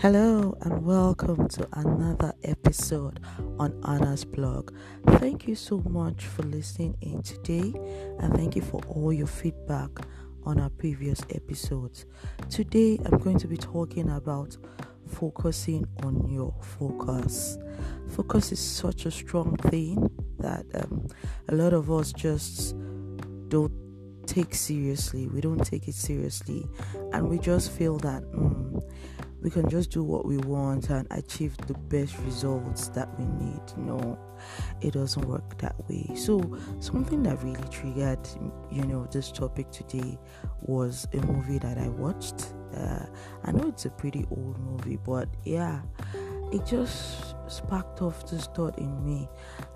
Hello and welcome to another episode on Anna's blog. Thank you so much for listening in today and thank you for all your feedback on our previous episodes. Today I'm going to be talking about focusing on your focus. Focus is such a strong thing that um, a lot of us just don't take seriously. We don't take it seriously and we just feel that. Mm, we can just do what we want and achieve the best results that we need. No, it doesn't work that way. So, something that really triggered, you know, this topic today was a movie that I watched. Uh, I know it's a pretty old movie, but yeah, it just sparked off this thought in me,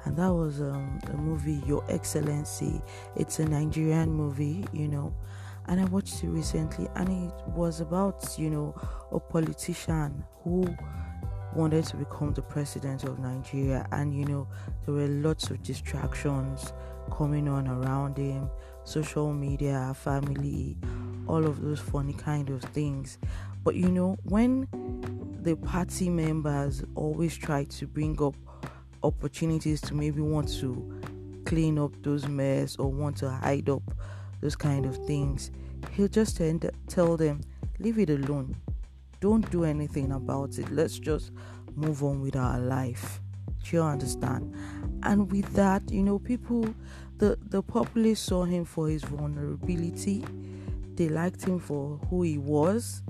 and that was um, the movie Your Excellency. It's a Nigerian movie, you know and I watched it recently, and it was about you know a politician who wanted to become the president of Nigeria, and you know there were lots of distractions coming on around him, social media, family, all of those funny kind of things. But you know when the party members always try to bring up opportunities to maybe want to clean up those mess or want to hide up those kind of things, he'll just tell them, leave it alone. Don't do anything about it. Let's just move on with our life. Do you understand? And with that, you know, people, the, the populace saw him for his vulnerability. They liked him for who he was.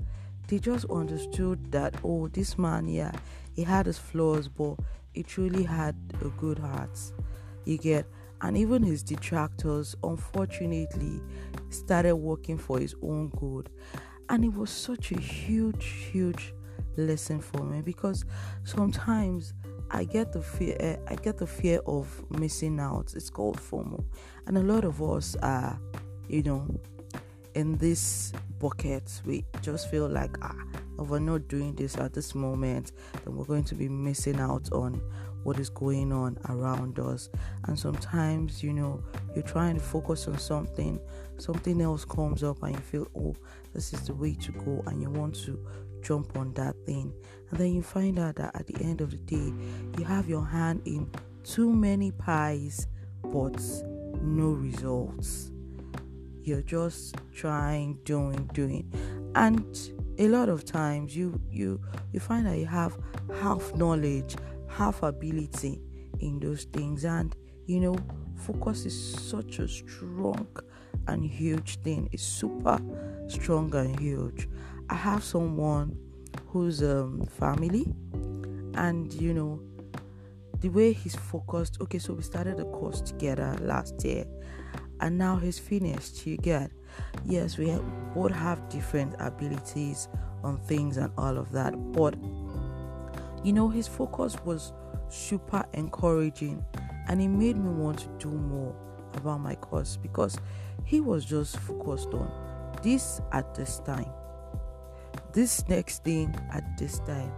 They just understood that, oh, this man, yeah, he had his flaws, but he truly had a good heart. You get, and even his detractors, unfortunately, started working for his own good. And it was such a huge, huge lesson for me because sometimes I get the fear eh, I get the fear of missing out. It's called FOMO. And a lot of us are, you know, in this bucket. We just feel like ah if we're not doing this at this moment, then we're going to be missing out on what is going on around us. And sometimes, you know, you're trying to focus on something, something else comes up, and you feel, oh, this is the way to go, and you want to jump on that thing. And then you find out that at the end of the day, you have your hand in too many pies, but no results. You're just trying, doing, doing. And a lot of times you you you find that you have half knowledge half ability in those things. And you know focus is such a strong and huge thing. It's super strong and huge. I have someone who's um family and you know the way he's focused okay so we started the course together last year and now he's finished you get yes we both have different abilities on things and all of that but you know, his focus was super encouraging and it made me want to do more about my course because he was just focused on this at this time, this next thing at this time.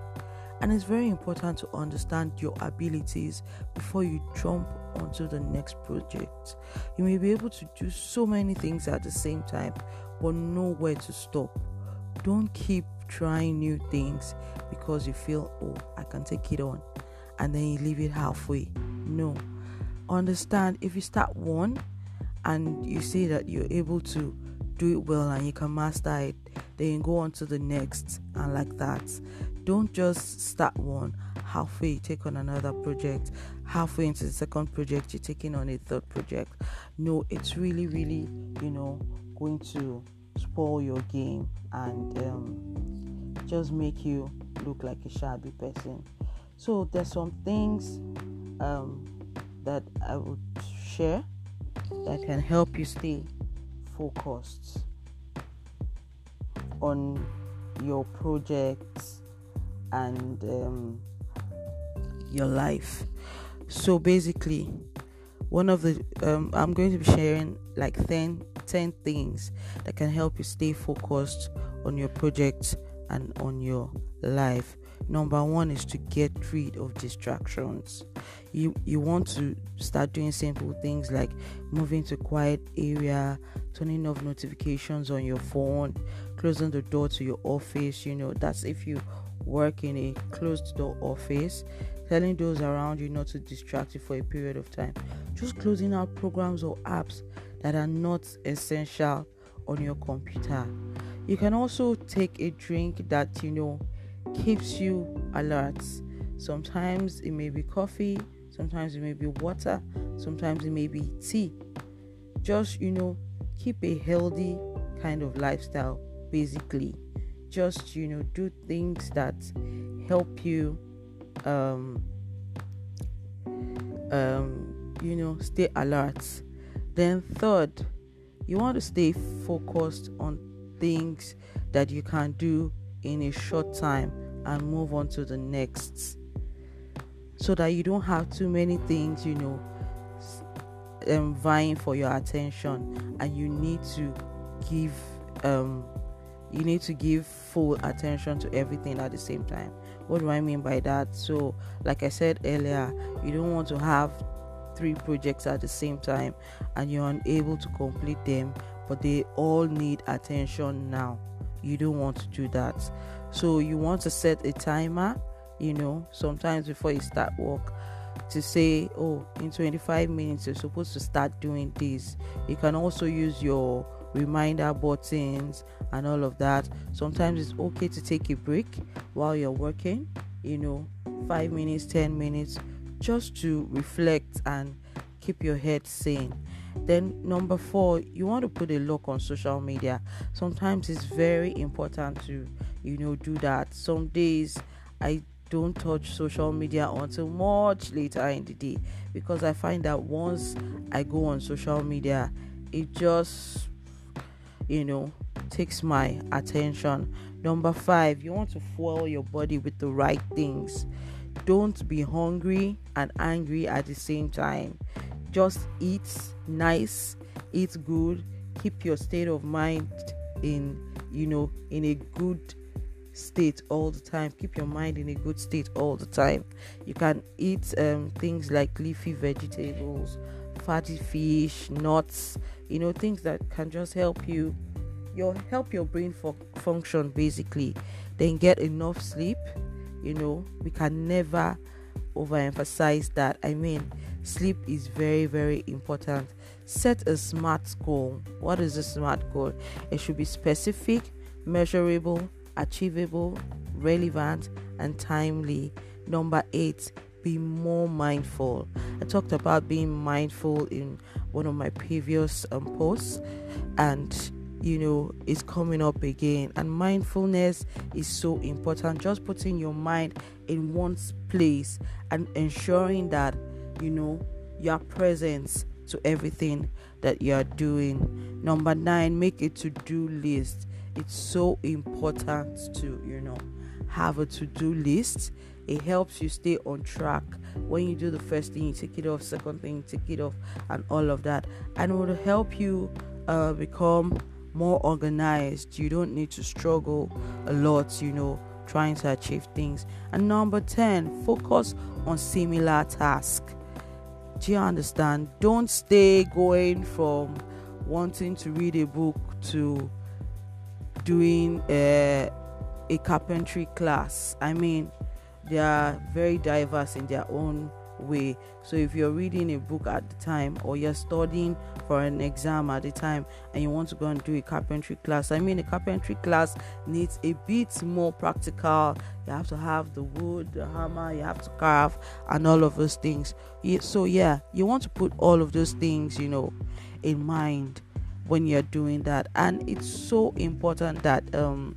And it's very important to understand your abilities before you jump onto the next project. You may be able to do so many things at the same time, but know where to stop. Don't keep trying new things because you feel, oh, I can take it on, and then you leave it halfway. No. Understand if you start one and you see that you're able to do it well and you can master it, then you go on to the next and like that. Don't just start one halfway you take on another project, halfway into the second project you're taking on a third project. No, it's really, really, you know, going to spoil your game and um, just make you look like a shabby person. So there's some things um, that I would share that can help you stay focused on your projects and um, your life. So basically, one of the um, I'm going to be sharing like 10, 10 things that can help you stay focused on your project and on your life. Number one is to get rid of distractions. You you want to start doing simple things like moving to quiet area, turning off notifications on your phone, closing the door to your office. You know that's if you work in a closed door office, telling those around you not to distract you for a period of time, just closing out programs or apps that are not essential on your computer. You can also take a drink that you know keeps you alert. Sometimes it may be coffee, sometimes it may be water, sometimes it may be tea. Just you know, keep a healthy kind of lifestyle basically just you know do things that help you um um you know stay alert. Then third you want to stay focused on things that you can do in a short time and move on to the next. So that you don't have too many things you know um, vying for your attention and you need to give um, you need to give full attention to everything at the same time. What do I mean by that? So, like I said earlier, you don't want to have three projects at the same time and you're unable to complete them, but they all need attention now. You don't want to do that. So, you want to set a timer, you know, sometimes before you start work to say, oh, in 25 minutes, you're supposed to start doing this. You can also use your reminder buttons and all of that. Sometimes it's okay to take a break while you're working, you know, five minutes, 10 minutes, just to reflect and keep your head sane. Then, number four, you want to put a lock on social media. Sometimes it's very important to, you know, do that. Some days I don't touch social media until much later in the day because I find that once I go on social media, it just you know takes my attention. Number five you want to fuel your body with the right things. Don't be hungry and angry at the same time. Just eat nice eat good keep your state of mind in you know in a good state all the time. Keep your mind in a good state all the time. You can eat um, things like leafy vegetables fatty fish nuts you know things that can just help you your help your brain for function basically. Then get enough sleep you know. We can never overemphasize that. I mean sleep is very very important. Set a smart goal. What is a smart goal? It should be specific measurable achievable relevant and timely. Number 8 be more mindful. I talked about being mindful in one of my previous um, posts, and you know, it's coming up again. And mindfulness is so important. Just putting your mind in one place and ensuring that you know your presence to everything that you are doing. Number nine, make a to do list. It's so important to, you know, have a to do list it helps you stay on track. When you do the first thing you take it off. Second thing you take it off and all of that. And it will help you uh, become more organized. You don't need to struggle a lot you know trying to achieve things. And number 10 focus on similar tasks. Do you understand? Don't stay going from wanting to read a book to doing a, a carpentry class. I mean they are very diverse in their own way. So if you're reading a book at the time or you're studying for an exam at the time and you want to go and do a carpentry class, I mean a carpentry class needs a bit more practical. You have to have the wood, the hammer, you have to carve and all of those things. So yeah, you want to put all of those things, you know, in mind when you're doing that. And it's so important that um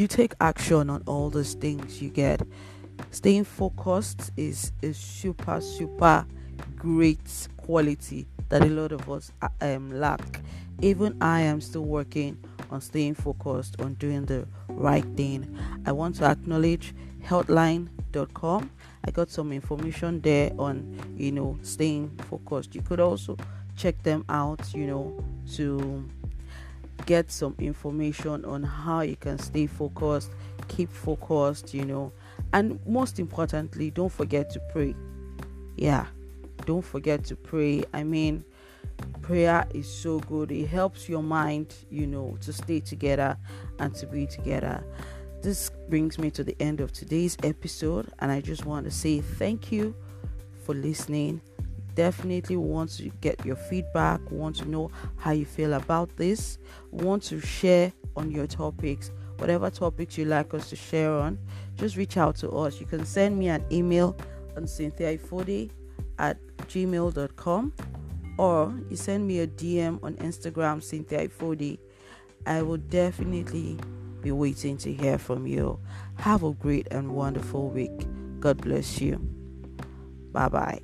you take action on all those things you get. Staying focused is a super, super great quality that a lot of us uh, um, lack. Even I am still working on staying focused on doing the right thing. I want to acknowledge healthline.com. I got some information there on you know staying focused. You could also check them out, you know, to get some information on how you can stay focused, keep focused, you know, and most importantly, don't forget to pray. Yeah, don't forget to pray. I mean, prayer is so good, it helps your mind, you know, to stay together and to be together. this brings me to the end of today's episode, and I just want to say thank you for listening. Definitely want to get your feedback, want to know how you feel about this, want to share on your topics, whatever topics you like us to share on, just reach out to us. You can send me an email on cynthiaifode at gmail.com or you send me a DM on Instagram, Cynthia Ifode. I will definitely be waiting to hear from you. Have a great and wonderful week. God bless you. Bye bye.